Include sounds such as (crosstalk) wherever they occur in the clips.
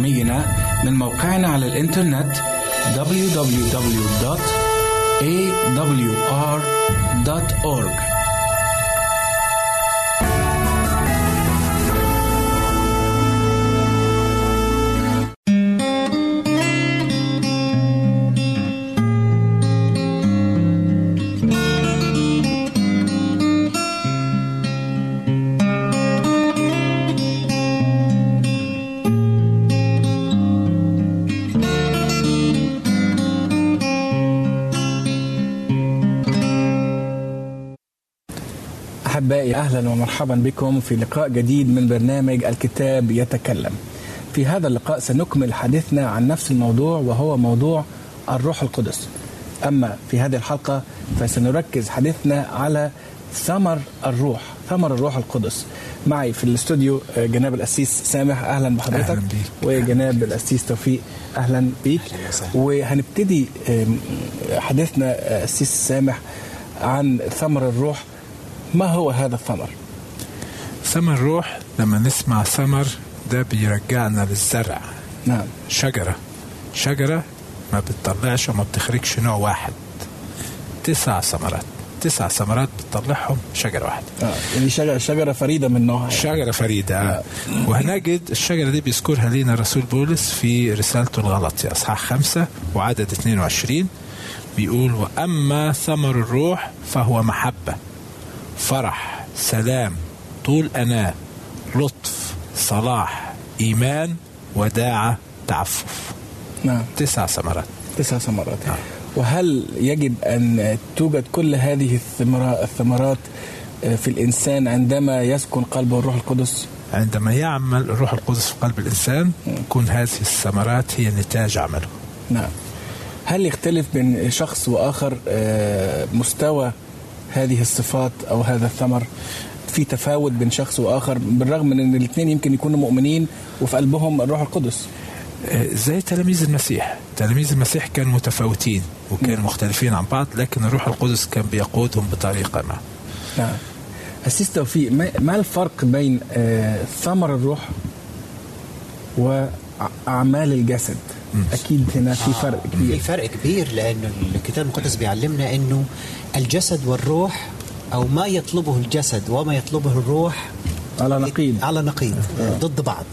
برامجنا من موقعنا على الإنترنت www.awr.org أحبائي أهلا ومرحبا بكم في لقاء جديد من برنامج الكتاب يتكلم. في هذا اللقاء سنكمل حديثنا عن نفس الموضوع وهو موضوع الروح القدس. أما في هذه الحلقة فسنركز حديثنا على ثمر الروح ثمر الروح القدس. معي في الاستوديو جناب الأسيس سامح. أهلا بحضرتك. أهلاً بيك. وجناب الأسيس توفيق. أهلا بيك. أهلاً. وهنبتدي حديثنا آه، أسيس سامح عن ثمر الروح. ما هو هذا الثمر؟ ثمر الروح لما نسمع ثمر ده بيرجعنا للزرع نعم شجرة شجرة ما بتطلعش وما بتخرجش نوع واحد تسع ثمرات تسع ثمرات بتطلعهم شجرة واحدة آه. يعني شجرة, شجرة فريدة من نوعها يعني. شجرة فريدة آه. وهنجد الشجرة دي بيذكرها لنا رسول بولس في رسالته الغلطية أصحاح خمسة وعدد 22 بيقول وأما ثمر الروح فهو محبة فرح سلام طول أناة لطف صلاح إيمان وداعة تعفف. نعم. تسع ثمرات. تسع ثمرات. نعم. وهل يجب أن توجد كل هذه الثمرا- الثمرات آه، في الإنسان عندما يسكن قلبه الروح القدس؟ عندما يعمل الروح القدس في قلب الإنسان تكون هذه الثمرات هي نتاج عمله. نعم. هل يختلف بين شخص وآخر آه، مستوى هذه الصفات أو هذا الثمر في تفاوت بين شخص وآخر بالرغم من أن الاثنين يمكن يكونوا مؤمنين وفي قلبهم الروح القدس. زي تلاميذ المسيح. تلاميذ المسيح كانوا متفاوتين وكانوا مختلفين عن بعض لكن الروح القدس كان بيقودهم بطريقة ما. نعم. أسيس توفيق ما ما الفرق بين آه، ثمر الروح وأعمال الجسد؟ أكيد هنا في فرق في كبير فرق كبير لأنه الكتاب المقدس بيعلمنا إنه الجسد والروح أو ما يطلبه الجسد وما يطلبه الروح على نقيض. على نقيض ضد بعض.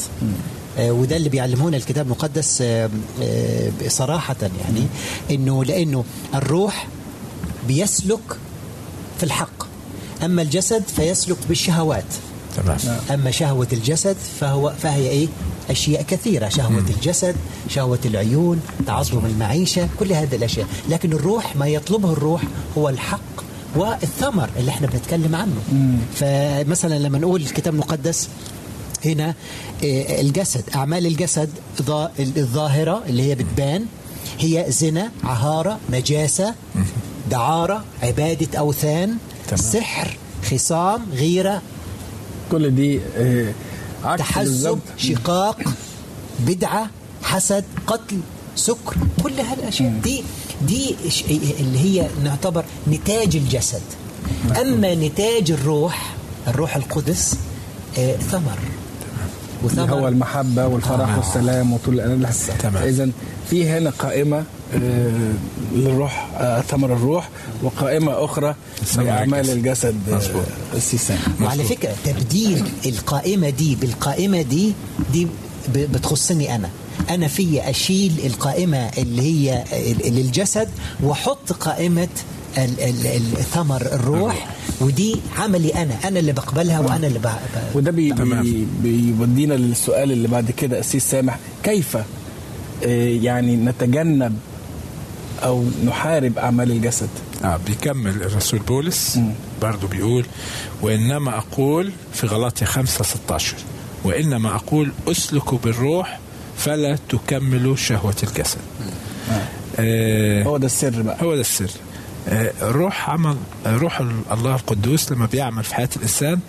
آه، وده اللي بيعلمونا الكتاب المقدس آه، آه، صراحة يعني إنه لأنه الروح بيسلك في الحق. أما الجسد فيسلك بالشهوات. تمام. أما شهوة الجسد فهو فهي إيه؟ أشياء كثيرة شهوة الجسد شهوة العيون تعظم المعيشة كل هذه الأشياء. لكن الروح ما يطلبه الروح هو الحق والثمر اللي إحنا بنتكلم عنه. فمثلا لما نقول الكتاب المقدس هنا آه، الجسد أعمال الجسد ظا- الظاهرة اللي هي بتبان هي زنا عهارة نجاسة دعارة عبادة أوثان تمام. سحر خصام غيرة. كل دي عكس تحزب. شقاق بدعة حسد قتل سكر كل هالأشياء. دي دي ش- اللي هي نعتبر نتاج الجسد. أما نتاج الروح الروح القدس آه ثمر. اللي هو المحبة والفرح آه. والسلام وطول تمام. إذا في هنا قائمة للروح آه، ثمر الروح وقائمة أخرى لأعمال الجسد. آه، مظبوط. السيسان وعلى. فكرة تبديل القائمة دي بالقائمة دي دي بتخصني أنا أنا في أشيل القائمة اللي هي للجسد وأحط قائمة ال- ال- ال- ثمر الروح ودي عملي أنا أنا اللي بقبلها وأنا اللي ب... وده بي بيودينا للسؤال اللي بعد كده أسيس سامح كيف آه، يعني نتجنب أو نحارب أعمال الجسد. آه بيكمل الرسول بولس. برضو بيقول وإنما أقول في غلاطيا 5 16 وإنما أقول أسلكوا بالروح فلا تكملوا شهوة الجسد. آه هو ده السر بقى. هو ده السر. آه، روح عمل روح الله القدوس لما بيعمل في حياة الإنسان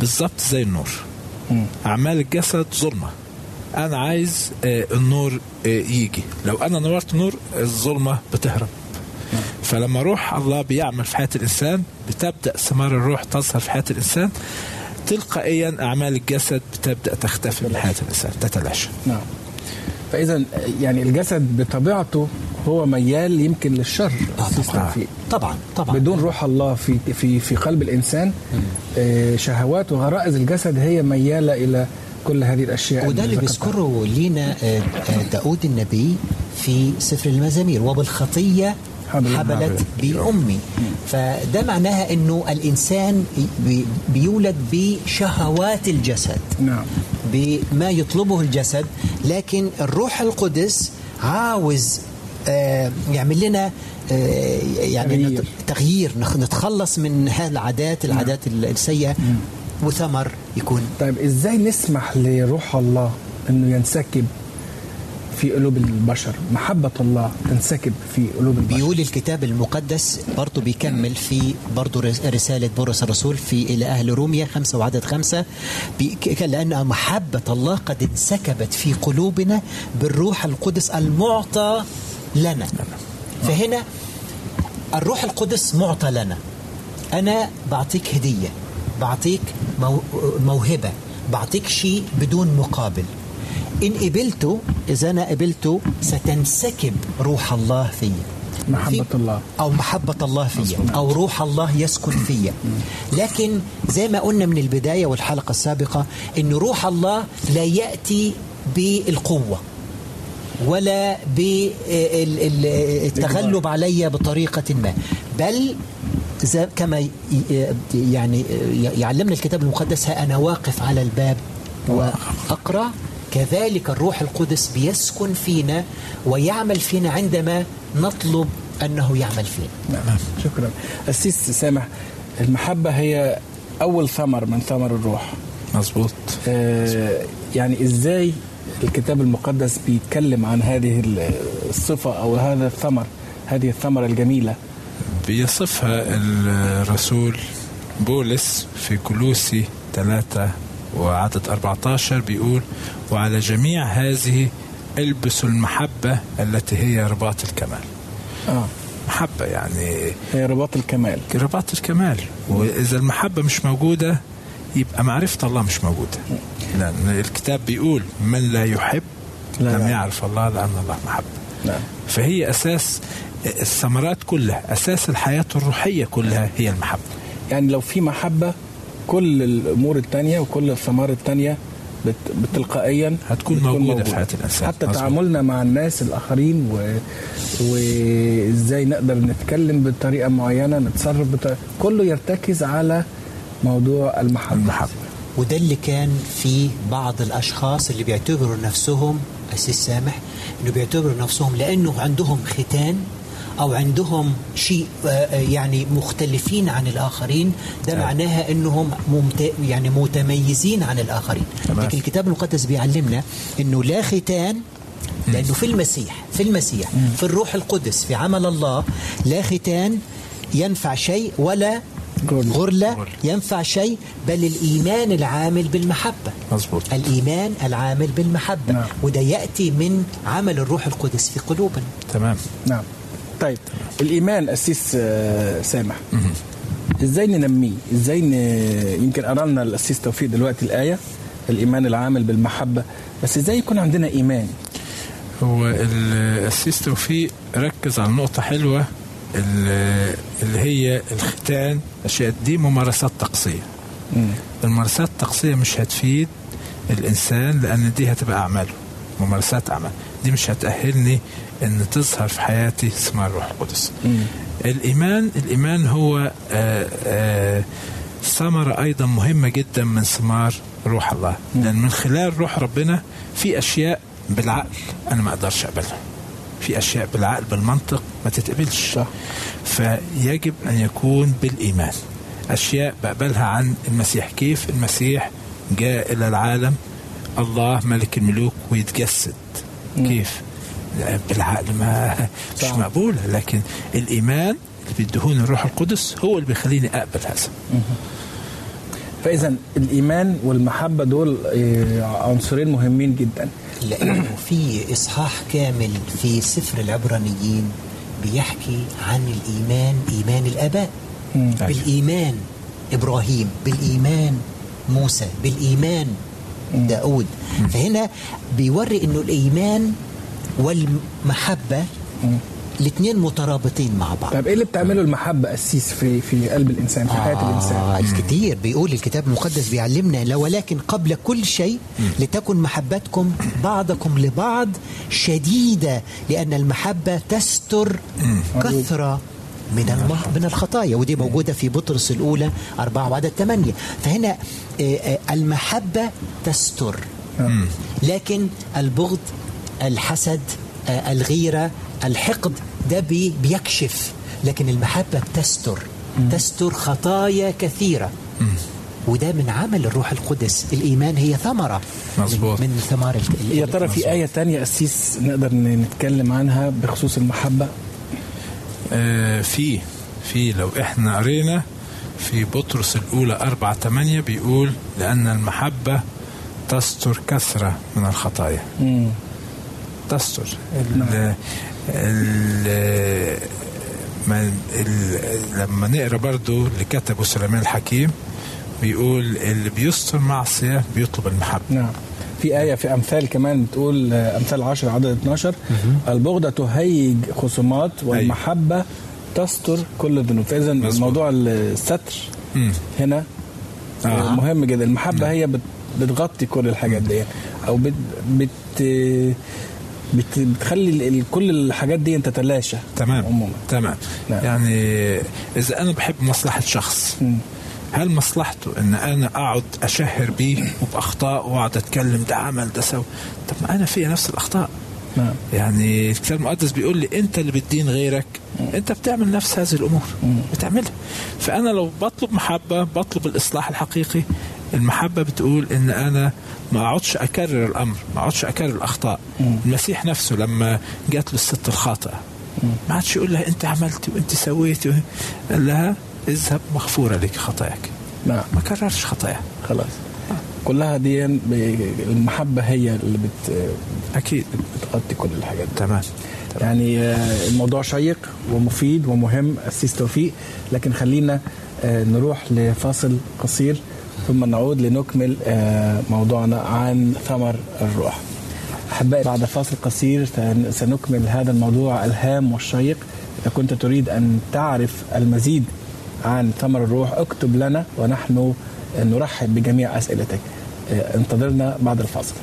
بالظبط زي النور. أعمال الجسد ظلمة. أنا عايز آه، النور آه، يجي. لو أنا نورت نور الظلمة بتهرب. فلما روح الله بيعمل في حياة الإنسان بتبدأ ثمار الروح تظهر في حياة الإنسان. تلقائيا أعمال الجسد بتبدأ تختفي من حياة الإنسان تتلاشى. نعم. فاذا يعني الجسد بطبيعته هو ميال يمكن للشر. طبعاً. طبعا طبعا. بدون روح الله في في في قلب الإنسان آه، شهوات وغرائز الجسد هي ميالة إلى كل هذه الأشياء وده اللي. بيذكره لينا آه، آه، داود النبي في سفر المزامير وبالخطية حبلت حبلت بأمي. فده معناها أنه الإنسان بي- بيولد بشهوات الجسد. نعم. بما يطلبه الجسد لكن الروح القدس عاوز آه، يعمل لنا يعني تغيير. تغيير نتخلص من هذه العادات العادات السيئة. وثمر يكون. طيب إزاي نسمح لروح الله إنه ينسكب في قلوب البشر؟ محبة الله تنسكب في قلوب البشر. بيقول الكتاب المقدس برضه بيكمل في برضه رس- رسالة بولس الرسول في إلى أهل روميا خمسة وعدد خمسة. لأن محبة الله قد انسكبت في قلوبنا بالروح القدس المعطى لنا. فهنا الروح القدس معطى لنا. أنا بعطيك هدية. بعطيك مو- موهبة بعطيك شيء بدون مقابل. إن قبلته إذا أنا قبلته ستنسكب روح الله فيا. محبة في- الله. أو محبة الله فيا. أو روح الله يسكن فيا. لكن زي ما قلنا من البداية والحلقة السابقة أن روح الله لا يأتي بالقوة ولا بالتغلب علي بطريقة ما بل كما يعني يعلمنا الكتاب المقدس ها أنا واقف على الباب وأقرأ كذلك الروح القدس بيسكن فينا ويعمل فينا عندما نطلب أنه يعمل فينا. نعم. شكرا. السيس سامح المحبة هي أول ثمر من ثمر الروح. مظبوط. آه، يعني إزاي الكتاب المقدس بيتكلم عن هذه الصفة أو هذا الثمر هذه الثمرة الجميلة؟ بيصفها الرسول بولس في كلوسي 3 وعدد 14 بيقول وعلى جميع هذه البسوا المحبة التي هي رباط الكمال. آه. محبة يعني هي رباط الكمال. رباط الكمال. وإذا المحبة مش موجودة يبقى معرفة الله مش موجودة. لأن الكتاب بيقول من لا يحب لا لم يعرف. يعرف الله لأن الله محبة. نعم فهي أساس الثمرات كلها أساس الحياة الروحية كلها هي المحبة يعني لو في محبة كل الأمور التانية وكل الثمار التانية بت- بتلقائيا هتكون موجودة في حياة الإنسان. حتى مظبوط. تعاملنا مع الناس الآخرين و... وإزاي نقدر نتكلم بطريقة معينة نتصرف بطريقة كله يرتكز على موضوع المحبة المحبة وده اللي كان في بعض الأشخاص اللي بيعتبروا نفسهم أسيس سامح إنه بيعتبروا نفسهم لأنه عندهم ختان أو عندهم شيء آه، آه، يعني مختلفين عن الآخرين ده نعم. معناها إنهم ممت... يعني متميزين عن الآخرين. لكن الكتاب المقدس بيعلمنا إنه لا ختان لأنه في المسيح في المسيح في الروح القدس في عمل الله لا ختان ينفع شيء ولا غرلة. ينفع شيء بل الإيمان العامل بالمحبة. مظبوط. الإيمان العامل بالمحبة. نعم. وده يأتي من عمل الروح القدس في قلوبنا. تمام. نعم. طيب الايمان أسيس آه، سامح. إزاي ننميه؟ إزاي ن... يمكن قرا لنا الأسيس توفيق دلوقتي الآية الإيمان العامل بالمحبة بس إزاي يكون عندنا إيمان؟ هو الأسيس توفيق ركز على نقطة حلوة ال- اللي هي الختان أشياء دي ممارسات طقسية الممارسات الطقسية مش هتفيد الإنسان لأن دي هتبقى أعماله. ممارسات أعمال. دي مش هتأهلني أن تظهر في حياتي ثمار الروح القدس. الإيمان الإيمان هو آه، آه، ثمرة أيضا مهمة جدا من ثمار روح الله. لأن من خلال روح ربنا في أشياء بالعقل أنا ما أقدرش أقبلها. في أشياء بالعقل بالمنطق ما تتقبلش. صح. فيجب أن يكون بالإيمان. أشياء بقبلها عن المسيح. كيف المسيح جاء إلى العالم؟ الله ملك الملوك ويتجسد. كيف؟ لا، بالعقل ما مش صح. مقبوله لكن الإيمان اللي بيدهون الروح القدس هو اللي بيخليني أقبل هذا. فإذا الإيمان والمحبة دول آه، عنصرين مهمين جدا. لأنه في إصحاح كامل في سفر العبرانيين بيحكي عن الإيمان إيمان الآباء. مم. بالإيمان إبراهيم بالإيمان موسى بالإيمان داود. فهنا بيوري إنه الإيمان والمحبة الاثنين مترابطين مع بعض. طيب إيه اللي بتعمله المحبة أسيس في في قلب الإنسان في حياة الإنسان؟ آه الكثير بيقول الكتاب المقدس بيعلمنا لا ولكن قبل كل شيء لتكن محبتكم بعضكم لبعض شديدة لأن المحبة تستر كثرة من من الخطايا ودي موجودة في بطرس الأولى أربعة وعدد ثمانية فهنا آه، آه، المحبة تستر. لكن البغض الحسد آه، الغيرة الحقد ده بي بيكشف. لكن المحبة بتستر تستر خطايا كثيرة. وده من عمل الروح القدس. الإيمان هي ثمرة. مظبوط. من ثمار يا ترى في آية تانية أسيس نقدر نتكلم عنها بخصوص المحبة؟ آه، في في لو إحنا قرينا في بطرس الأولى أربعة ثمانية بيقول لأن المحبة تستر كثرة من الخطايا. مم. تستر ال ال ما ال لما نقرأ برضو اللي كتبه سليمان الحكيم بيقول اللي بيستر معصية بيطلب المحبة. نعم. في آية في أمثال كمان بتقول أمثال 10 عدد 12 البغضة تهيج خصومات والمحبة تستر كل الذنوب. فإذا. موضوع الستر مم. هنا آه. آه. مهم جدا. المحبة هي بت بتغطي كل الحاجات دي. أو بت بت بتخلي كل الحاجات دي تتلاشى. تمام. عموما. تمام. نعم. يعني إذا أنا بحب مصلحة شخص مم. هل مصلحته إن أنا أقعد أشهر بيه وبأخطاء وأقعد أتكلم ده عمل ده سوى؟ طب ما أنا فيها نفس الأخطاء. نعم. يعني الكتاب المقدس بيقول لي أنت اللي بتدين غيرك أنت بتعمل نفس هذه الأمور. بتعملها. فأنا لو بطلب محبة بطلب الإصلاح الحقيقي المحبة بتقول إن أنا ما اقعدش أكرر الأمر ما اقعدش أكرر الأخطاء. المسيح نفسه لما جات له الست الخاطئة ما عادش يقول لها أنت عملتي وأنت سويتي قال لها اذهب مغفورة لك خطاياك. نعم. ما كررش خطاياها. خلاص. كلها دي المحبة هي اللي بت أكيد. بتغطي كل الحاجات دي. تمام. يعني آه، الموضوع شيق ومفيد ومهم أسيس توفيق. لكن خلينا آه، نروح لفاصل قصير. ثم نعود لنكمل آه، موضوعنا عن ثمر الروح أحبائي بعد فاصل قصير سن- سنكمل هذا الموضوع الهام والشيق. إذا كنت تريد أن تعرف المزيد عن ثمر الروح اكتب لنا ونحن نرحب بجميع أسئلتك. آه، انتظرنا بعد الفاصل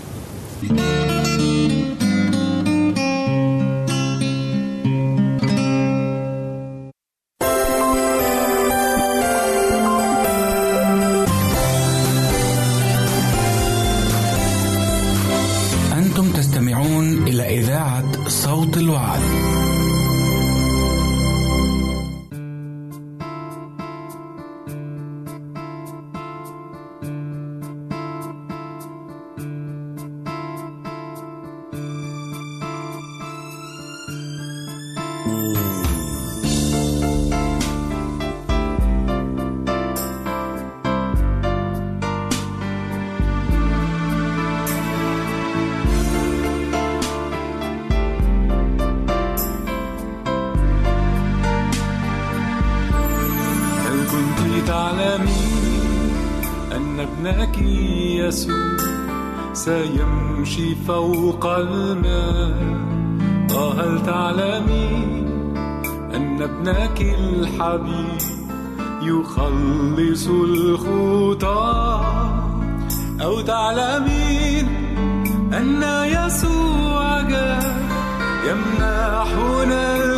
فوق الماء وهل تعلمين أن ابنك الحبيب يخلص الخطى. أو تعلمين أن يسوع جاء يمنحنا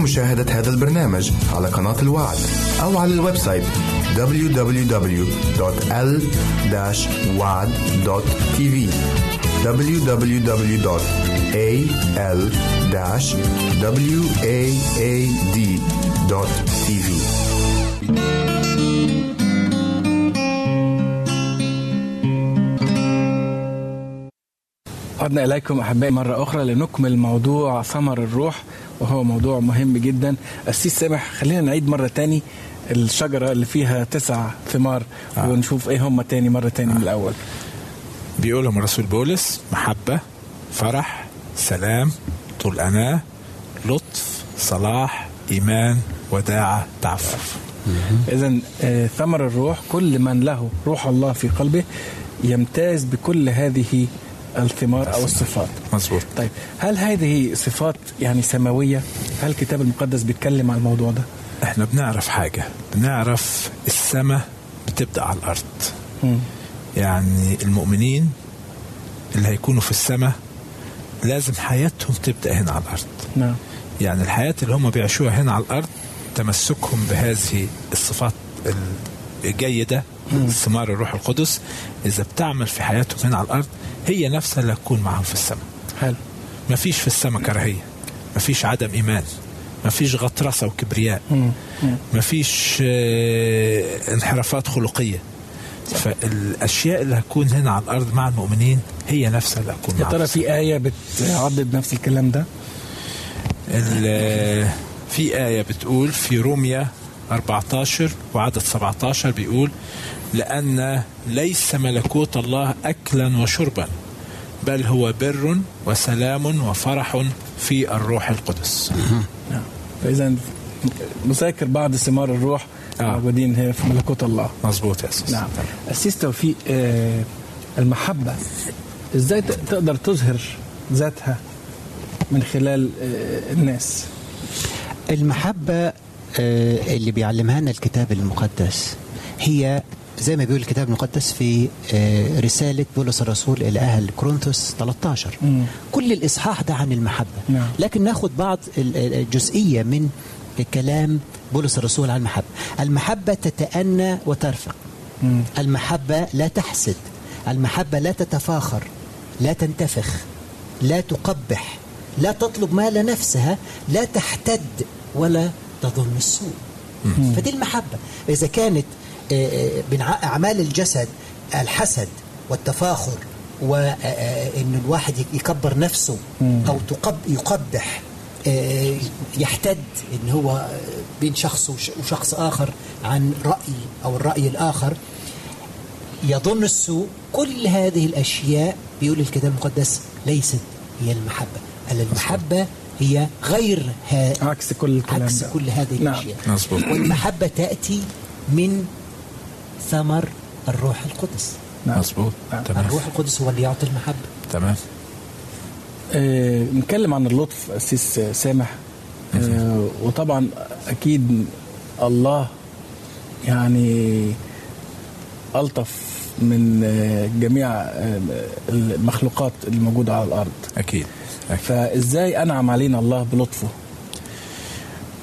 مشاهدة هذا البرنامج على قناة الوعد أو على ال website www.l-wad.tv www.al-waad.tv عدنا إليكم أحبائي مرة أخرى لنكمل موضوع ثمر الروح وهو موضوع مهم جدا السيس سامح خلينا نعيد مرة تاني الشجرة اللي فيها تسع ثمار آه. ونشوف إيه هم تاني مرة تاني آه. من الأول بيقول لهم الرسول بولس محبة فرح سلام طول أناة لطف صلاح إيمان وداعة تعفف إذا ثمر الروح كل من له روح الله في قلبه يمتاز بكل هذه الثمار أو الصفات. مظبوط. طيب هل هذه صفات يعني سماوية؟ هل الكتاب المقدس بيتكلم عن الموضوع ده؟ إحنا بنعرف حاجة. بنعرف السماء بتبدأ على الأرض. مم. يعني المؤمنين اللي هيكونوا في السماء لازم حياتهم تبدأ هنا على الأرض. نعم. يعني الحياة اللي هم بيعيشوها هنا على الأرض تمسكهم بهذه الصفات الجيدة ثمار الروح القدس إذا بتعمل في حياتهم هنا على الأرض هي نفسها اللي هتكون معهم في السماء. حلو. ما فيش في السماء كراهية ما فيش عدم إيمان ما فيش غطرسة وكبرياء. ما فيش آه، انحرافات خلقية. فالأشياء اللي هتكون هنا على الأرض مع المؤمنين هي نفسها اللي هتكون يا ترى في آية بتعضد نفس الكلام ده؟ ال- في آية بتقول في روميا 14 وعدد 17 بيقول لأن ليس ملكوت الله أكلا وشربا بل هو بر وسلام وفرح في الروح القدس. نعم. فإذا نذاكر بعض ثمار الروح آه. موجودين هنا في ملكوت الله. مظبوط يا أساس نعم. أسيس توفيق آه، المحبة إزاي تقدر تظهر ذاتها من خلال آه، الناس؟ المحبة آه، اللي بيعلمها لنا الكتاب المقدس هي زي ما بيقول الكتاب المقدس في آه، رسالة بولس الرسول إلى أهل كورنثوس 13 مم. كل الإصحاح ده عن المحبة نعم. لكن ناخد بعض ال- ال- الجزئية من كلام بولس الرسول عن المحبة المحبة تتأنى وترفق مم. المحبة لا تحسد المحبة لا تتفاخر لا تنتفخ لا تقبح لا تطلب ما لنفسها لا تحتد ولا تظن السوء. فدي المحبة. إذا كانت آه، آه، من ع- أعمال الجسد الحسد والتفاخر وأن الواحد يكبر نفسه أو تقب يقبح آه، يحتد إن هو بين شخص وش- وشخص آخر عن رأي أو الرأي الآخر يظن السوء كل هذه الأشياء. بيقول الكتاب المقدس ليست هي المحبة. بل المحبة هي غير ها عكس كل الكلام عكس ده. كل هذه نعم. الأشياء. مظبوط. والمحبة تأتي من ثمر الروح القدس. نعم. مظبوط. تمام. الروح القدس هو اللي يعطي المحبة. تمام. آه، نتكلم عن اللطف أسيس سامح. آه، وطبعا أكيد الله يعني ألطف من آه، جميع آه، المخلوقات الموجودة على الأرض. أكيد. أكيد فإزاي أنعم علينا الله بلطفه؟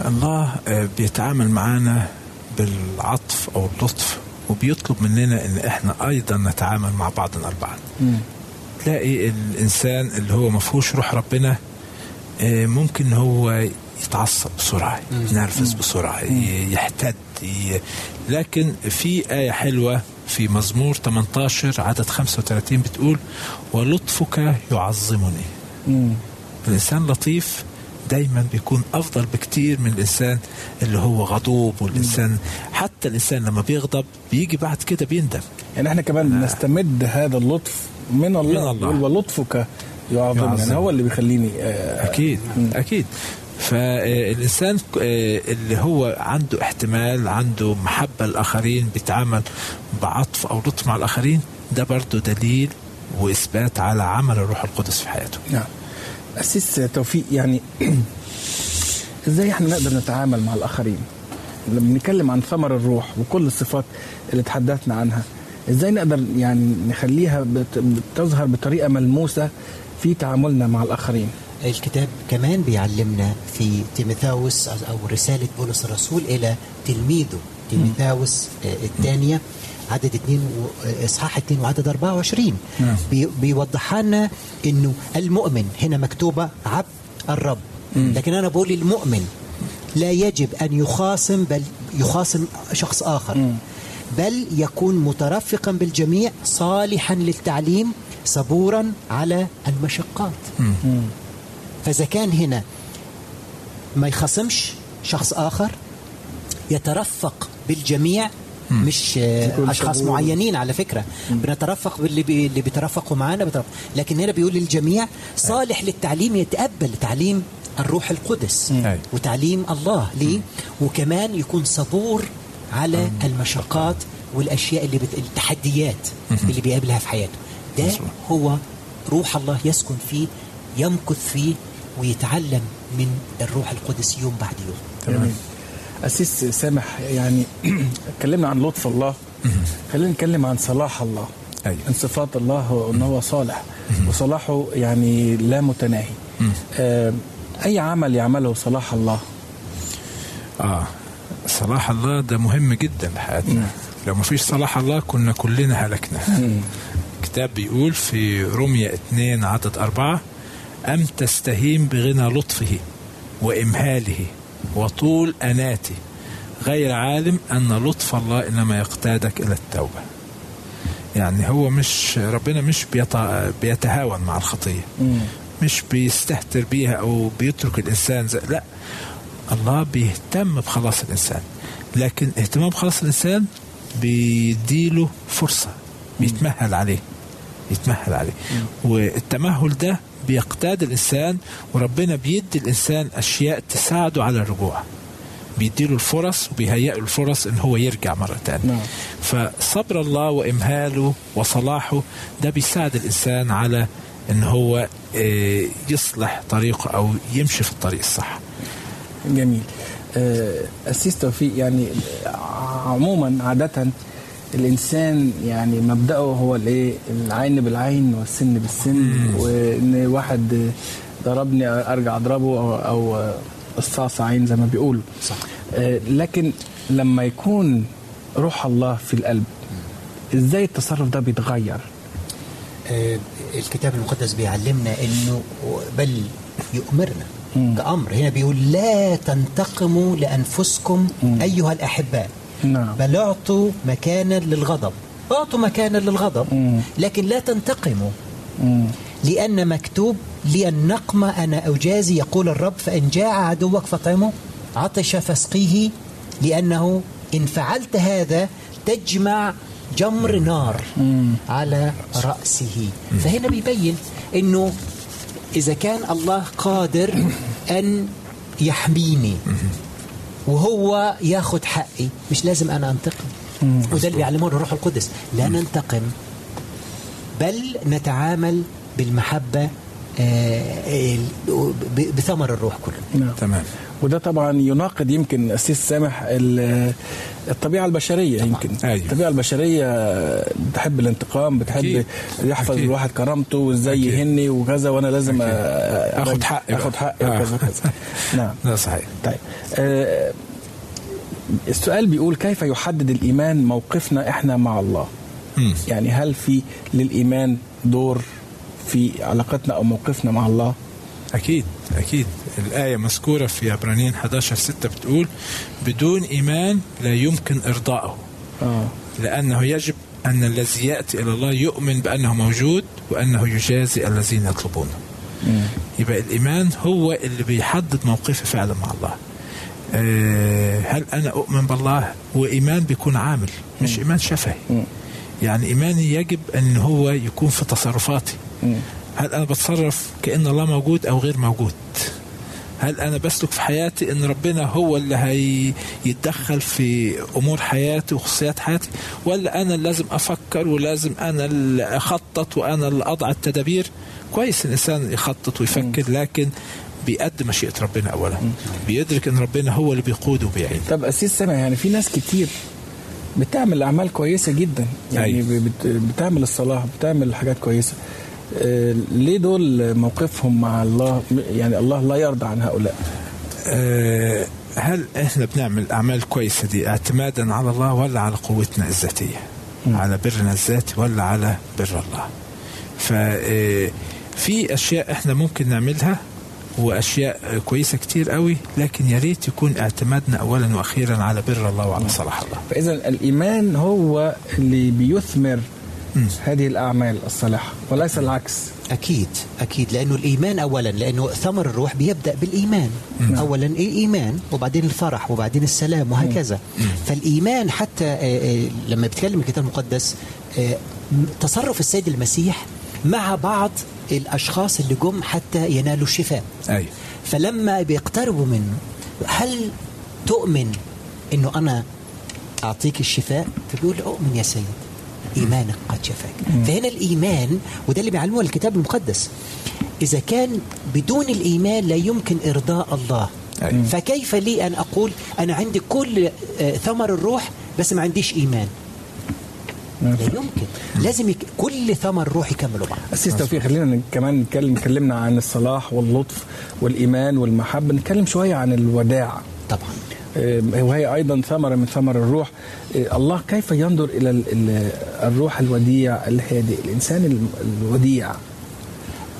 الله آه، بيتعامل معانا بالعطف أو اللطف وبيطلب مننا إن إحنا أيضا نتعامل مع بعضنا البعض. تلاقي الإنسان اللي هو ما فيهوش روح ربنا آه، ممكن هو يتعصب بسرعة ينرفز بسرعة يحتد لكن في آية حلوة في مزمور 18 عدد 35 بتقول ولطفك يعظمني. مم. الإنسان لطيف دايما بيكون أفضل بكتير من الإنسان اللي هو غضوب والانسان حتى الإنسان لما بيغضب بيجي بعد كده بيندم يعني إحنا كمان بنستمد هذا اللطف من الله, من الله. ولطفك يعظم يعني. هو اللي بيخليني آه، أكيد أكيد فالإنسان اللي هو عنده احتمال عنده محبة للآخرين بيتعامل بعطف أو لطف مع الآخرين ده برضه دليل وإثبات على عمل الروح القدس في حياته نعم أسيس توفيق يعني (clears throat) إزاي إحنا نقدر نتعامل مع الآخرين؟ لما بنتكلم عن ثمر الروح وكل الصفات اللي تحدثنا عنها إزاي نقدر يعني نخليها بتظهر بطريقة ملموسة في تعاملنا مع الآخرين؟ الكتاب كمان بيعلمنا في تيموثاوس أو رسالة بولس الرسول إلى تلميذه تيموثاوس آه، الثانية. عدد اثنين و- إصحاح اثنين وعدد 24 نعم. بي- بيوضح لنا إنه المؤمن هنا مكتوبة عبد الرب. لكن أنا بقول المؤمن لا يجب أن يخاصم بل يخاصم شخص آخر. بل يكون مترفقا بالجميع صالحا للتعليم صبورا على المشقات. فإذا كان هنا ما يخاصمش شخص آخر يترفق بالجميع مش أشخاص. معينين على فكرة. بنترفق باللي بي اللي بيترفقوا معانا بترفق. لكن هنا بيقول للجميع صالح للتعليم يتقبل تعليم الروح القدس. وتعليم الله. ليه؟ وكمان يكون صبور على المشقات والأشياء اللي بت... التحديات اللي بيقابلها في حياته. ده. هو روح الله يسكن فيه يمكث فيه ويتعلم من الروح القدس يوم بعد يوم. جميل. أسيس سامح يعني (clears throat) اتكلمنا عن لطف الله. خلينا نتكلم عن صلاح الله. أيوة. من صفات الله ان هو صالح. وصلاحه يعني لا متناهي. آه، أي عمل يعمله صلاح الله؟ آه صلاح الله ده مهم جدا لحياتنا لو ما فيش صلاح الله كنا كلنا هلكنا. الكتاب بيقول في رومية 2 عدد أربعة أم تستهين بغنى لطفه وإمهاله؟ وطول أناته غير عالم أن لطف الله إنما يقتادك إلى التوبة. يعني هو مش ربنا مش بيت- بيتهاون مع الخطية. مش بيستهتر بيها أو بيترك الإنسان زي لا. الله بيهتم بخلاص الإنسان. لكن اهتمام بخلاص الإنسان بيديله فرصة. بيتمهل عليه. يتمهل عليه. والتمهل ده بيقتاد الإنسان وربنا بيدي الإنسان أشياء تساعده على الرجوع. بيديله الفرص وبيهيئ له الفرص إن هو يرجع مرة تانية. نعم. فصبر الله وإمهاله وصلاحه ده بيساعد الإنسان على إن هو آه، يصلح طريقه أو يمشي في الطريق الصح. جميل. آه، أسيس توفيق يعني عموما عادة الإنسان يعني مبدأه هو الإيه؟ العين بالعين والسن بالسن وإن واحد ضربني أرجع أضربه أو, أو الصاص عين زي ما بيقولوا. صح. آه، لكن لما يكون روح الله في القلب إزاي التصرف ده بيتغير؟ آه، الكتاب المقدس بيعلمنا إنه بل يؤمرنا كأمر. هنا بيقول لا تنتقموا لأنفسكم أيها الأحباء. نعم. بل اعطوا مكانا للغضب. اعطوا مكانا للغضب. مم. لكن لا تنتقموا. مم. لأن مكتوب لي النقمة أنا أجازي يقول الرب فإن جاع عدوك فطعمه. عطش فاسقيه لأنه إن فعلت هذا تجمع جمر نار على رأسه. فهنا بيبين أنه إذا كان الله قادر أن يحميني. وهو ياخد حقي. مش لازم أنا أنتقم. وده اللي بيعلمه الروح القدس. لا ننتقم بل نتعامل بالمحبة آه، بثمر الروح كله. نعم. تمام. وده طبعا يناقض يمكن أسيس سامح ال- الطبيعة البشرية يمكن أيوة. الطبيعة البشرية بتحب الانتقام بتحب أكيد. يحفظ أكيد. الواحد كرامته وإزاي. يهني وكذا وأنا لازم أكيد. آخد حقي آخد. حقي آه. وكذا وكذا (laughs) نعم ده صحيح طيب آه، السؤال بيقول كيف يحدد الإيمان موقفنا إحنا مع الله مم. يعني هل في للإيمان دور في علاقتنا أو موقفنا مع الله أكيد أكيد. الآية مذكورة في عبرانيين 11 6 بتقول بدون إيمان لا يمكن إرضائه آه. لأنه يجب أن الذي يأتي إلى الله يؤمن بأنه موجود وأنه يجازي الذين يطلبونه. يبقى الإيمان هو اللي بيحدد موقفي فعلا مع الله. آه، هل أنا أؤمن بالله؟ وإيمان بيكون عامل مش إيمان شفهي. يعني إيماني يجب أن هو يكون في تصرفاتي. هل أنا بتصرف كأن الله موجود أو غير موجود؟ هل أنا بسلك في حياتي أن ربنا هو اللي هيتدخل في أمور حياتي وخصوصيات حياتي؟ ولا أنا اللي لازم أفكر ولازم أنا اللي أخطط وأنا اللي أضع التدابير؟ كويس الإنسان يخطط ويفكر لكن بيقدم مشيئة ربنا أولا. بيدرك أن ربنا هو اللي بيقود وبيعين. طب أسيس سامع يعني في ناس كتير بتعمل أعمال كويسة جدا. يعني أيوة. بت- بتعمل الصلاة بتعمل حاجات كويسة. ليه دول موقفهم مع الله يعني الله لا يرضى عن هؤلاء آه، هل إحنا بنعمل أعمال كويسة دي اعتمادا على الله ولا على قوتنا الذاتية؟ على برنا الذاتي ولا على بر الله؟ ففي أشياء إحنا ممكن نعملها وأشياء كويسة كتير قوي لكن يا ريت يكون اعتمادنا اولا وأخيرا على بر الله وعلى صلاح الله. فاذا الإيمان هو اللي بيثمر هذه الأعمال الصالحة وليس العكس. أكيد أكيد. لأنه الإيمان أولا لأنه ثمر الروح بيبدأ بالإيمان. أولا الإيمان وبعدين الفرح وبعدين السلام وهكذا. فالإيمان حتى آه، آه، لما بيتكلم الكتاب المقدس آه، تصرف السيد المسيح مع بعض الأشخاص اللي جم حتى ينالوا الشفاء. أيوه فلما بيقتربوا منه هل تؤمن إنه أنا أعطيك الشفاء؟ فبيقول أؤمن يا سيد. إيمانك قد شفاك. فهنا الإيمان وده اللي بيعلمه الكتاب المقدس إذا كان بدون الإيمان لا يمكن إرضاء الله. أيوة. فكيف لي أن أقول أنا عندي كل آه، ثمر الروح بس ما عنديش إيمان؟ لا يمكن. لازم يك... كل ثمر الروح يكملوا بعض. أسيس توفيق خلينا كمان نتكلم اتكلمنا عن الصلاح واللطف والإيمان والمحبة نتكلم شوية عن الوداع. طبعا. وهي أيضا ثمرة من ثمر الروح. آه، الله كيف ينظر إلى ال- ال- الروح الوديع الهادئ الإنسان الم- الوديع.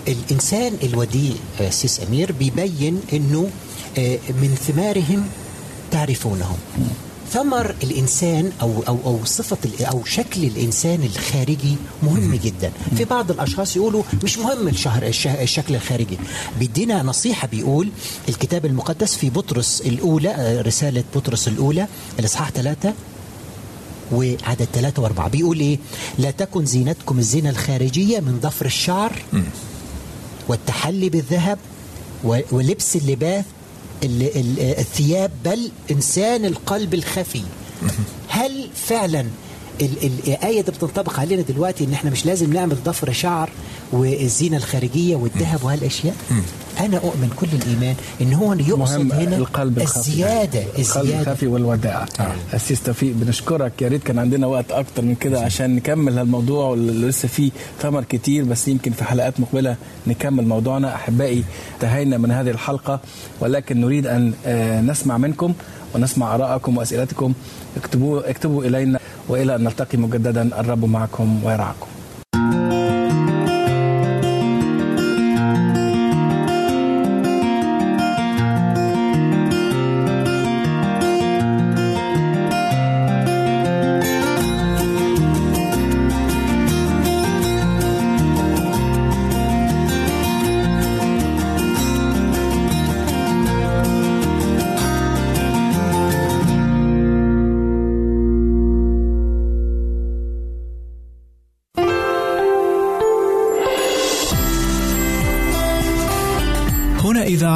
الإنسان الوديع آه، سيس أمير بيبين أنه آه، من ثمارهم تعرفونهم. ثمر الإنسان أو أو أو صفة ال- أو شكل الإنسان الخارجي مهم جدا. في بعض الأشخاص يقولوا مش مهم الشهر الش- الشكل الخارجي. بيدينا نصيحة بيقول الكتاب المقدس في بطرس الأولى آه، رسالة بطرس الأولى الإصحاح ثلاثة وعدد ثلاثة وأربعة. بيقول إيه؟ لا تكن زينتكم الزينة الخارجية من ضفر الشعر والتحلي بالذهب ولبس اللباس ال- ال- الثياب بل إنسان القلب الخفي. هل فعلا الآية دي بتنطبق علينا دلوقتي إن إحنا مش لازم نعمل ضفر شعر والزينة الخارجية والذهب وهالأشياء. أنا أؤمن كل الإيمان إن هو يقصد هنا القلب الخفي الزيادة القلب الخفي والوداع. أسيس توفيق بنشكرك. يا ريت كان عندنا وقت أكتر من كده عشان نكمل هالموضوع واللي لسه فيه ثمر كتير بس يمكن في حلقات مقبلة نكمل موضوعنا. أحبائي انتهينا من هذه الحلقة ولكن نريد أن آه، نسمع منكم ونسمع آرائكم وأسئلتكم. اكتبوا اكتبوا إلينا وإلى أن نلتقي مجددا. الرب معكم ويرعاكم.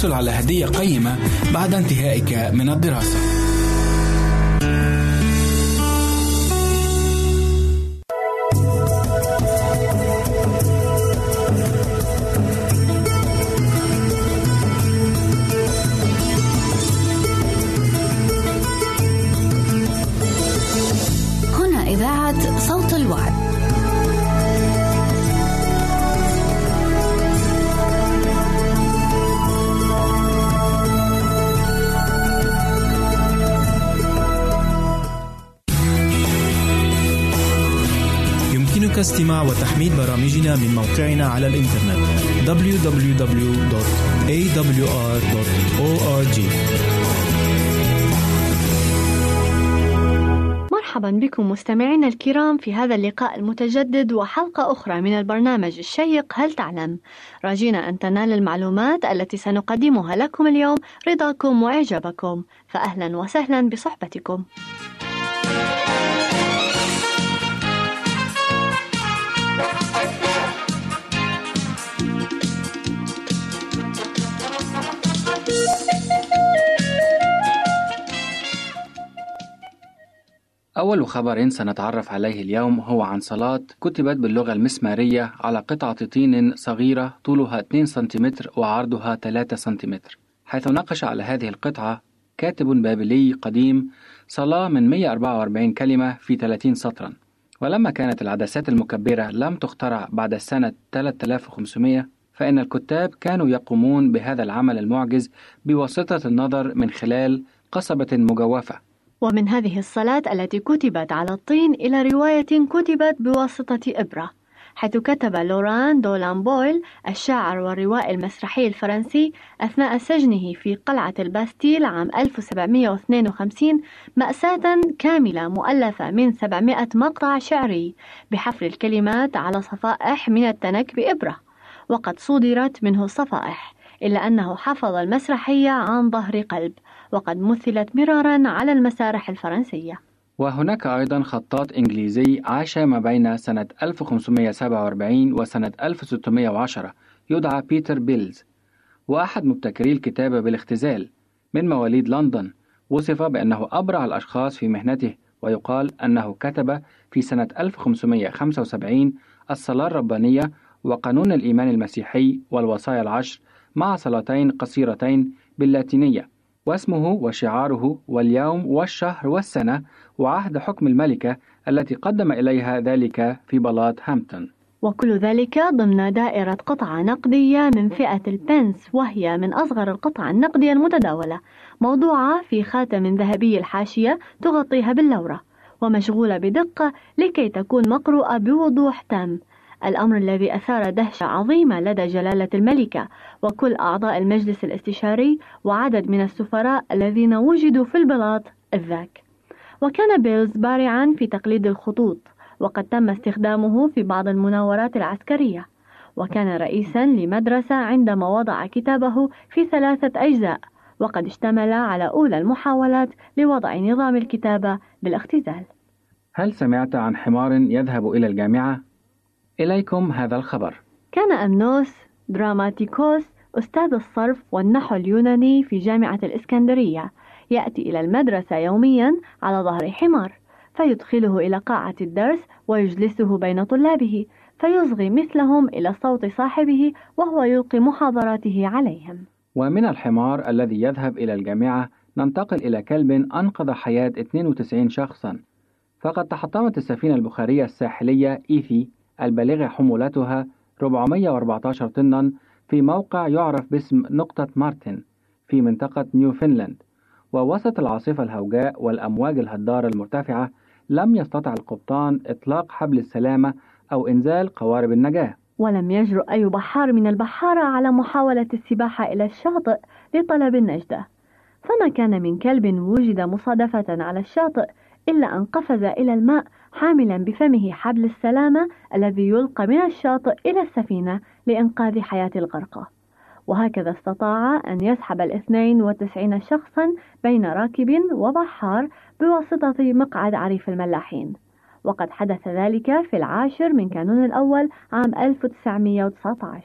وستحصل على هدية قيمة بعد انتهائك من الدراسة. وتحميل برامجنا من موقعنا على الإنترنت. www.awr.org مرحبا بكم مستمعينا الكرام في هذا اللقاء المتجدد وحلقة أخرى من البرنامج الشيق هل تعلم؟ راجينا أن تنال المعلومات التي سنقدمها لكم اليوم رضاكم وإعجابكم. فأهلا وسهلا بصحبتكم. أول خبر سنتعرف عليه اليوم هو عن صلاة كتبت باللغة المسمارية على قطعة طين صغيرة طولها 2 سنتيمتر وعرضها 3 سنتيمتر. حيث ناقش على هذه القطعة كاتب بابلي قديم صلاة من 144 كلمة في 30 سطرا. ولما كانت العدسات المكبرة لم تخترع بعد سنة 3500 فإن الكتاب كانوا يقومون بهذا العمل المعجز بواسطة النظر من خلال قصبة مجوفة. ومن هذه الصلاة التي كتبت على الطين إلى رواية كتبت بواسطة إبرة حيث كتب لوران دولان بويل الشاعر والروائي المسرحي الفرنسي أثناء سجنه في قلعة الباستيل عام 1752 مأساة كاملة مؤلفة من 700 مقطع شعري بحفر الكلمات على صفائح من التنك بإبرة وقد صدرت منه صفائح إلا أنه حفظ المسرحية عن ظهر قلب. وقد مثلت مرارا على المسارح الفرنسية. وهناك أيضا خطاط إنجليزي عاش ما بين سنة 1547 وسنة 1610 يدعى بيتر بيلز. وأحد مبتكري الكتابة بالاختزال من مواليد لندن وصف بأنه أبرع الأشخاص في مهنته ويقال أنه كتب في سنة 1575 الصلاة الربانية وقانون الإيمان المسيحي والوصايا العشر مع صلاتين قصيرتين باللاتينية. واسمه وشعاره واليوم والشهر والسنة وعهد حكم الملكة التي قدم إليها ذلك في بلاط هامبتون. وكل ذلك ضمن دائرة قطعة نقدية من فئة البنس وهي من أصغر القطع النقدية المتداولة موضوعة في خاتم ذهبي الحاشية تغطيها باللورة ومشغولة بدقة لكي تكون مقروءة بوضوح تام. الأمر الذي أثار دهشة عظيمة لدى جلالة الملكة وكل أعضاء المجلس الاستشاري وعدد من السفراء الذين وجدوا في البلاط الذاك. وكان بيلز بارعا في تقليد الخطوط وقد تم استخدامه في بعض المناورات العسكرية. وكان رئيسا لمدرسة عندما وضع كتابه في ثلاثة أجزاء وقد اشتمل على أولى المحاولات لوضع نظام الكتابة بالاختزال. هل سمعت عن حمار يذهب إلى الجامعة؟ إليكم هذا الخبر. كان أمنوس دراماتيكوس أستاذ الصرف والنحو اليوناني في جامعة الإسكندرية. يأتي إلى المدرسة يوميا على ظهر حمار فيدخله إلى قاعة الدرس ويجلسه بين طلابه فيصغي مثلهم إلى صوت صاحبه وهو يلقي محاضراته عليهم. ومن الحمار الذي يذهب إلى الجامعة ننتقل إلى كلب أنقذ حياة 92 شخصا. فقد تحطمت السفينة البخارية الساحلية إيثي البالغة حمولتها 414 طنا في موقع يعرف باسم نقطة مارتن في منطقة نيوفنلاند ووسط العاصفة الهوجاء والأمواج الهدارة المرتفعة لم يستطع القبطان إطلاق حبل السلامة أو إنزال قوارب النجاة. ولم يجرؤ أي بحار من البحارة على محاولة السباحة إلى الشاطئ لطلب النجدة. فما كان من كلب وجد مصادفة على الشاطئ إلا أن قفز إلى الماء حاملا بفمه حبل السلامة الذي يلقى من الشاطئ إلى السفينة لإنقاذ حياة الغرقى وهكذا استطاع أن يسحب الاثنين وتسعين شخصا بين راكب وبحار بواسطة مقعد عريف الملاحين. وقد حدث ذلك في العاشر من كانون الأول عام 1919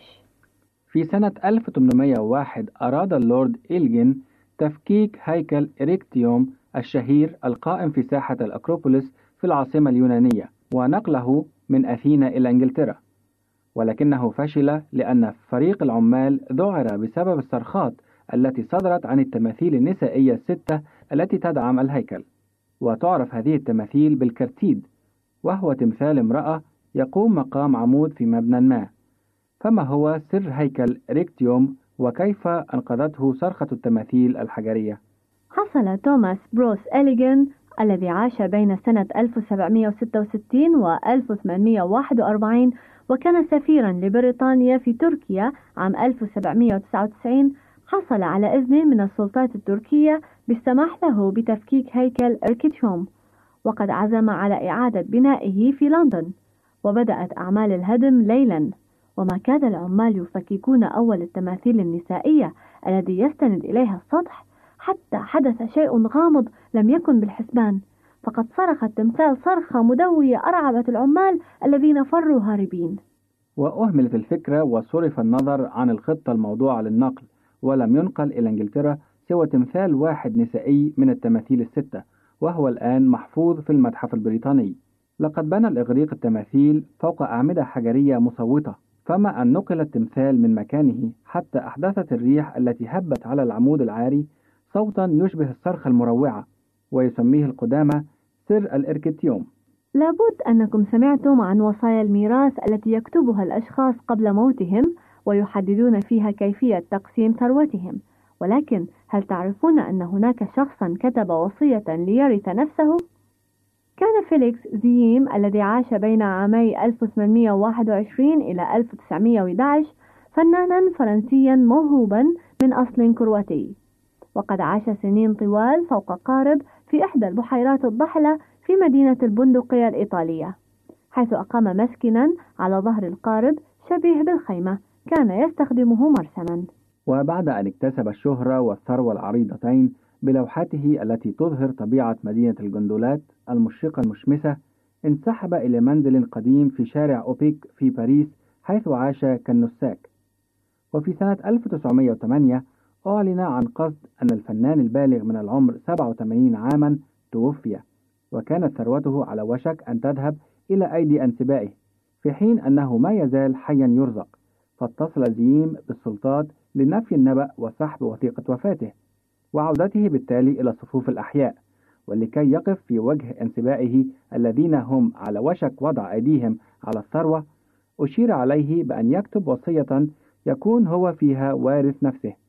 في سنة 1801 أراد اللورد إلجن تفكيك هيكل إريكتيوم الشهير القائم في ساحة الأكروبوليس في العاصمة اليونانية ونقله من أثينا إلى إنجلترا. ولكنه فشل لأن فريق العمال ذعر بسبب الصرخات التي صدرت عن التماثيل النسائية الستة التي تدعم الهيكل. وتعرف هذه التماثيل بالكرتيد وهو تمثال امرأة يقوم مقام عمود في مبنى ما. فما هو سر هيكل ريكتيوم؟ وكيف أنقذته صرخة التماثيل الحجرية؟ حصل توماس بروس إليجن الذي عاش بين سنة 1766 و 1841 وكان سفيرا لبريطانيا في تركيا عام 1799 حصل على إذن من السلطات التركية بالسماح له بتفكيك هيكل إركيتيوم وقد عزم على إعادة بنائه في لندن وبدأت أعمال الهدم ليلا. وما كاد العمال يفككون أول التماثيل النسائية الذي يستند إليها السطح حتى حدث شيء غامض لم يكن بالحسبان. فقد صرخ التمثال صرخة مدوية أرعبت العمال الذين فروا هاربين. وأهملت الفكرة وصرف النظر عن الخطة الموضوعة للنقل ولم ينقل إلى إنجلترا سوى تمثال واحد نسائي من التماثيل الستة وهو الآن محفوظ في المتحف البريطاني. لقد بنى الإغريق التماثيل فوق أعمدة حجرية مصوتة فما أن نقل التمثال من مكانه حتى أحدثت الريح التي هبت على العمود العاري صوتا يشبه الصرخة المروعة ويسميه القدامى سر الإركتيوم. لابد أنكم سمعتم عن وصايا الميراث التي يكتبها الأشخاص قبل موتهم ويحددون فيها كيفية تقسيم ثروتهم. ولكن هل تعرفون أن هناك شخصا كتب وصية ليرث نفسه؟ كان فيليكس زييم الذي عاش بين عامي 1821 إلى 1911 فنانا فرنسيا موهوبا من أصل كرواتي. وقد عاش سنين طوال فوق قارب في إحدى البحيرات الضحلة في مدينة البندقية الإيطالية حيث أقام مسكنا على ظهر القارب شبيه بالخيمة كان يستخدمه مرسما. وبعد أن اكتسب الشهرة والثروة العريضتين بلوحاته التي تظهر طبيعة مدينة الجندولات المشرقة المشمسة انسحب إلى منزل قديم في شارع أوبيك في باريس حيث عاش كالنساك. وفي سنة 1908 أعلن عن قصد أن الفنان البالغ من العمر 87 عاما توفي وكانت ثروته على وشك أن تذهب إلى أيدي أنسبائه في حين أنه ما يزال حيا يرزق فاتصل زييم بالسلطات لنفي النبأ وسحب وثيقة وفاته وعودته بالتالي إلى صفوف الأحياء ولكي يقف في وجه أنسبائه الذين هم على وشك وضع أيديهم على الثروة أشير عليه بأن يكتب وصية يكون هو فيها وارث نفسه.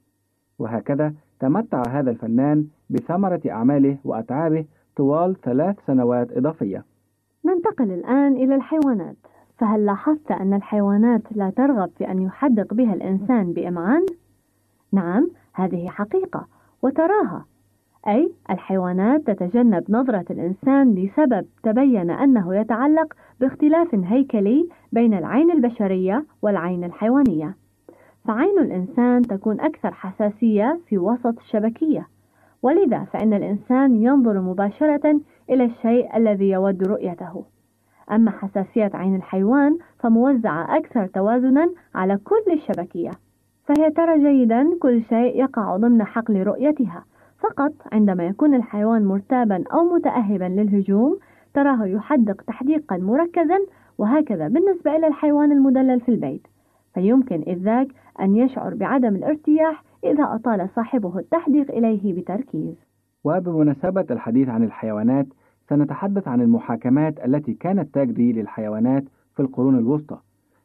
وهكذا تمتع هذا الفنان بثمرة أعماله وأتعابه طوال ثلاث سنوات إضافية. ننتقل الآن إلى الحيوانات. فهل لاحظت أن الحيوانات لا ترغب في أن يحدق بها الإنسان بإمعان؟ نعم هذه حقيقة وتراها. أي الحيوانات تتجنب نظرة الإنسان لسبب تبين أنه يتعلق باختلاف هيكلي بين العين البشرية والعين الحيوانية. فعين الإنسان تكون أكثر حساسية في وسط الشبكية. ولذا فإن الإنسان ينظر مباشرة إلى الشيء الذي يود رؤيته. أما حساسية عين الحيوان فموزعة أكثر توازنا على كل الشبكية. فهي ترى جيدا كل شيء يقع ضمن حقل رؤيتها. فقط عندما يكون الحيوان مرتابا أو متأهبا للهجوم تراه يحدق تحديقا مركزا وهكذا بالنسبة إلى الحيوان المدلل في البيت. فيمكن إذ ذاك أن يشعر بعدم الارتياح إذا أطال صاحبه التحديق إليه بتركيز. وبمناسبة الحديث عن الحيوانات سنتحدث عن المحاكمات التي كانت تجري للحيوانات في القرون الوسطى.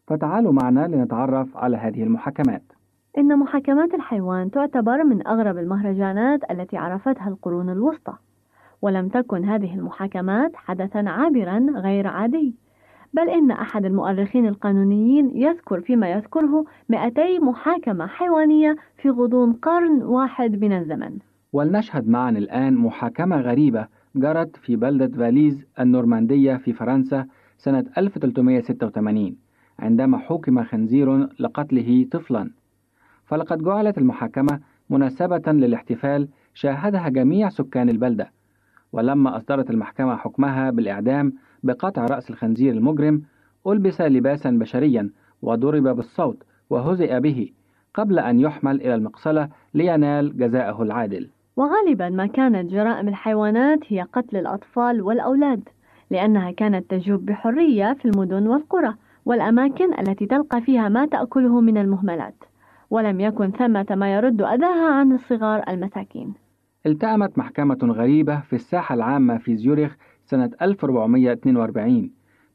فتعالوا معنا لنتعرف على هذه المحاكمات. إن محاكمات الحيوان تعتبر من أغرب المهرجانات التي عرفتها القرون الوسطى. ولم تكن هذه المحاكمات حدثا عابرا غير عادي. بل إن أحد المؤرخين القانونيين يذكر فيما يذكره 200 محاكمة حيوانية في غضون قرن واحد من الزمن. ولنشهد معا الآن محاكمة غريبة جرت في بلدة فاليز النورماندية في فرنسا سنة 1386 عندما حُكم خنزير لقتله طفلا. فلقد جعلت المحاكمة مناسبة للاحتفال شاهدها جميع سكان البلدة ولما أصدرت المحكمة حكمها بالإعدام بقطع رأس الخنزير المجرم ألبس لباسا بشريا وضرب بالصوت وهزئ به قبل أن يحمل إلى المقصلة لينال جزاءه العادل. وغالبا ما كانت جرائم الحيوانات هي قتل الأطفال والأولاد لأنها كانت تجوب بحرية في المدن والقرى والأماكن التي تلقى فيها ما تأكله من المهملات ولم يكن ثمة ما يرد أذاها عن الصغار المساكين. التأمت محكمة غريبة في الساحة العامة في زيورخ سنة 1442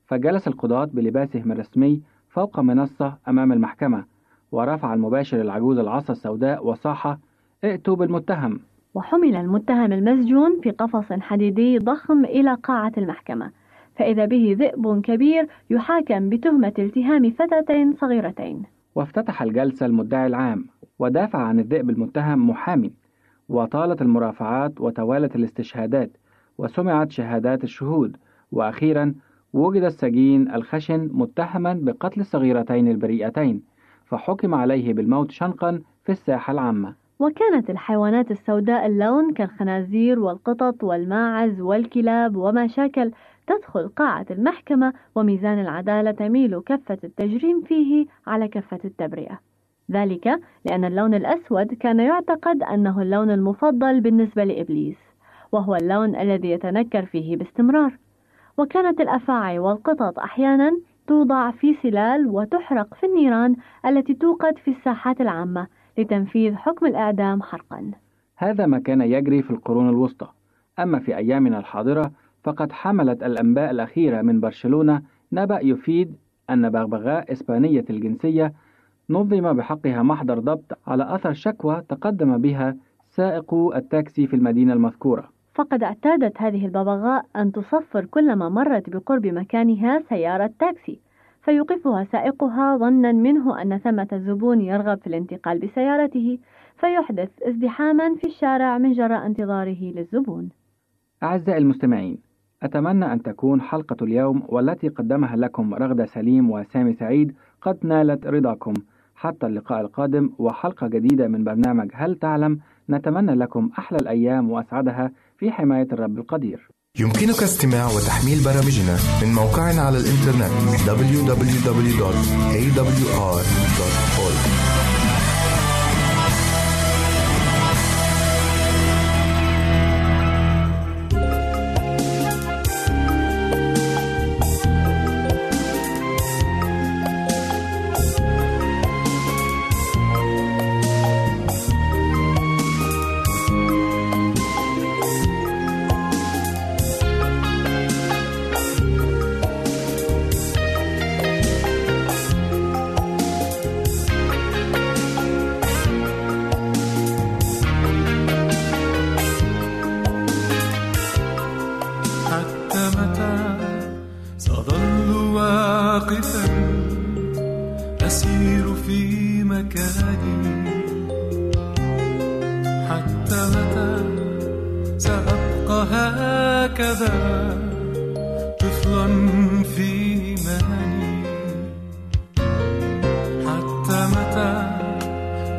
فجلس القضاة بلباسهم الرسمي فوق منصة أمام المحكمة ورفع المباشر العجوز العصا السوداء وصاح ائتوا بالمتهم. وحمل المتهم المسجون في قفص حديدي ضخم إلى قاعة المحكمة فإذا به ذئب كبير يحاكم بتهمة التهام فتاتين صغيرتين. وافتتح الجلسة المدعي العام ودافع عن الذئب المتهم محامي وطالت المرافعات وتوالت الاستشهادات وسمعت شهادات الشهود. وأخيرا وجد السجين الخشن متهما بقتل الصغيرتين البريئتين فحكم عليه بالموت شنقا في الساحة العامة. وكانت الحيوانات السوداء اللون كالخنازير والقطط والماعز والكلاب وما شاكل تدخل قاعة المحكمة وميزان العدالة تميل كفة التجريم فيه على كفة التبرئة. ذلك لأن اللون الأسود كان يعتقد أنه اللون المفضل بالنسبة لإبليس. وهو اللون الذي يتنكر فيه باستمرار. وكانت الأفاعي والقطط أحيانا توضع في سلال وتحرق في النيران التي توقد في الساحات العامة لتنفيذ حكم الإعدام حرقا. هذا ما كان يجري في القرون الوسطى. أما في أيامنا الحاضرة فقد حملت الأنباء الأخيرة من برشلونة نبأ يفيد أن بغبغاء إسبانية الجنسية نظم بحقها محضر ضبط على أثر شكوى تقدم بها سائق التاكسي في المدينة المذكورة. فقد اعتادت هذه الببغاء أن تصفر كلما مرت بقرب مكانها سيارة تاكسي فيوقفها سائقها ظنا منه أن ثمة زبون يرغب في الانتقال بسيارته فيحدث ازدحاما في الشارع من جراء انتظاره للزبون. أعزائي المستمعين أتمنى أن تكون حلقة اليوم والتي قدمها لكم رغدة سليم وسامي سعيد قد نالت رضاكم. حتى اللقاء القادم وحلقة جديدة من برنامج هل تعلم نتمنى لكم أحلى الأيام وأسعدها. في حماية الرب القدير. يمكنك استماع وتحميل برامجنا من موقعنا على الإنترنت www.awr.org سأظل واقفا أسير في مكاني. حتى متى سأبقى هكذا طفلا في إيماني. حتى متى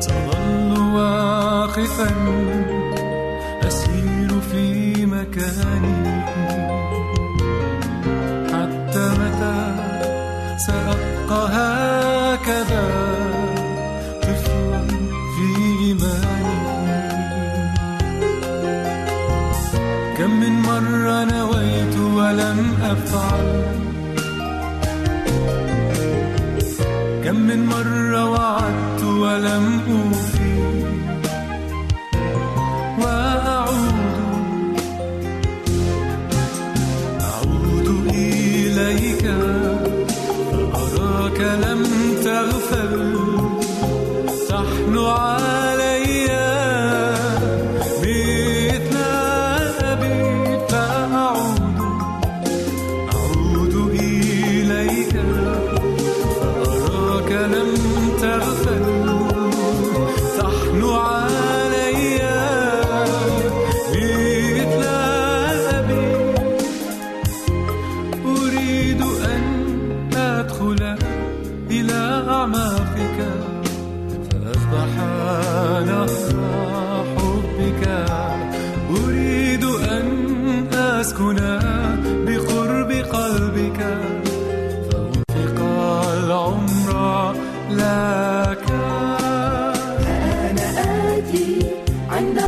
سأظل واقفا أسير في مكاني. من مرة وعدت ولم أقول andi anda